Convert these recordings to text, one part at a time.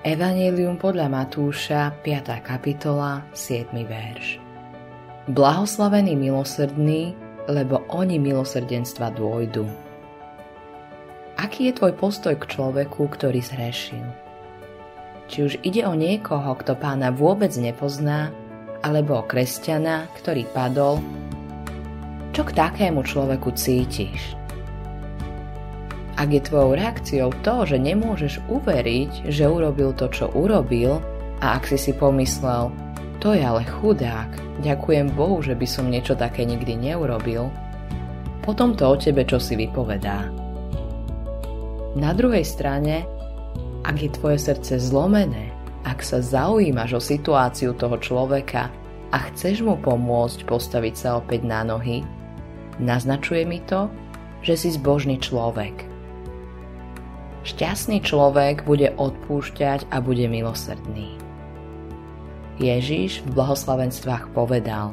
Evangelium podľa Matúša, 5. kapitola, 7. verš. Blahoslavení milosrdní, lebo oni milosrdenstva dôjdu. Aký je tvoj postoj k človeku, ktorý zhrešil? Či už ide o niekoho, kto pána vôbec nepozná, alebo o kresťana, ktorý padol, čo k takému človeku cítiš? Ak je tvojou reakciou to, že nemôžeš uveriť, že urobil to, čo urobil, a ak si si pomyslel, to je ale chudák, ďakujem Bohu, že by som niečo také nikdy neurobil, potom to o tebe čo si vypovedá. Na druhej strane, ak je tvoje srdce zlomené, ak sa zaujímaš o situáciu toho človeka a chceš mu pomôcť postaviť sa opäť na nohy, naznačuje mi to, že si zbožný človek. Šťastný človek bude odpúšťať a bude milosrdný. Ježíš v blahoslavenstvách povedal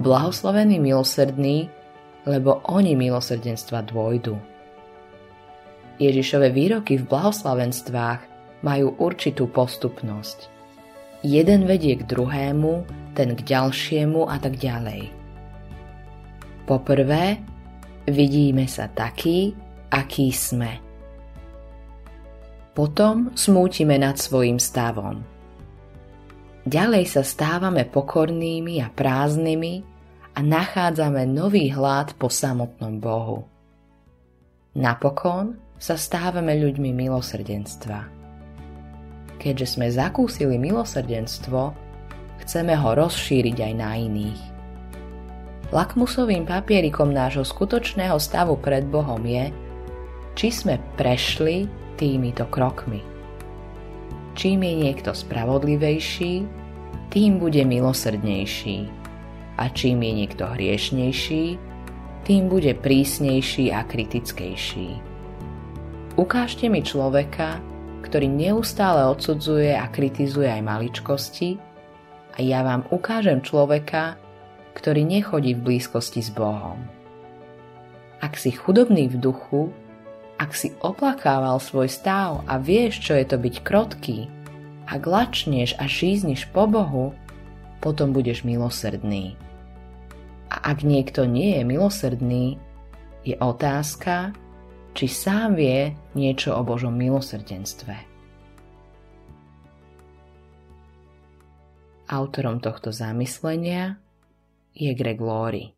Blahoslavení milosrdní, lebo oni milosrdenstva dôjdu. Ježišove výroky v blahoslavenstvách majú určitú postupnosť. Jeden vedie k druhému, ten k ďalšiemu a tak ďalej. Poprvé, vidíme sa taký, aký sme. Potom smútime nad svojim stavom. Ďalej sa stávame pokornými a prázdnymi a nachádzame nový hlad po samotnom Bohu. Napokon sa stávame ľuďmi milosrdenstva. Keďže sme zakúsili milosrdenstvo, chceme ho rozšíriť aj na iných. Lakmusovým papierikom nášho skutočného stavu pred Bohom je, či sme prešli týmito krokmi. Čím je niekto spravodlivejší, tým bude milosrdnejší. A čím je niekto hriešnejší, tým bude prísnejší a kritickejší. Ukážte mi človeka, ktorý neustále odsudzuje a kritizuje aj maličkosti a ja vám ukážem človeka, ktorý nechodí v blízkosti s Bohom. Ak si chudobný v duchu, ak si oplakával svoj stav a vieš, čo je to byť krotký, ak lačneš a šízniš po Bohu, potom budeš milosrdný. A ak niekto nie je milosrdný, je otázka, či sám vie niečo o Božom milosrdenstve. Autorom tohto zamyslenia je Greg Laurie.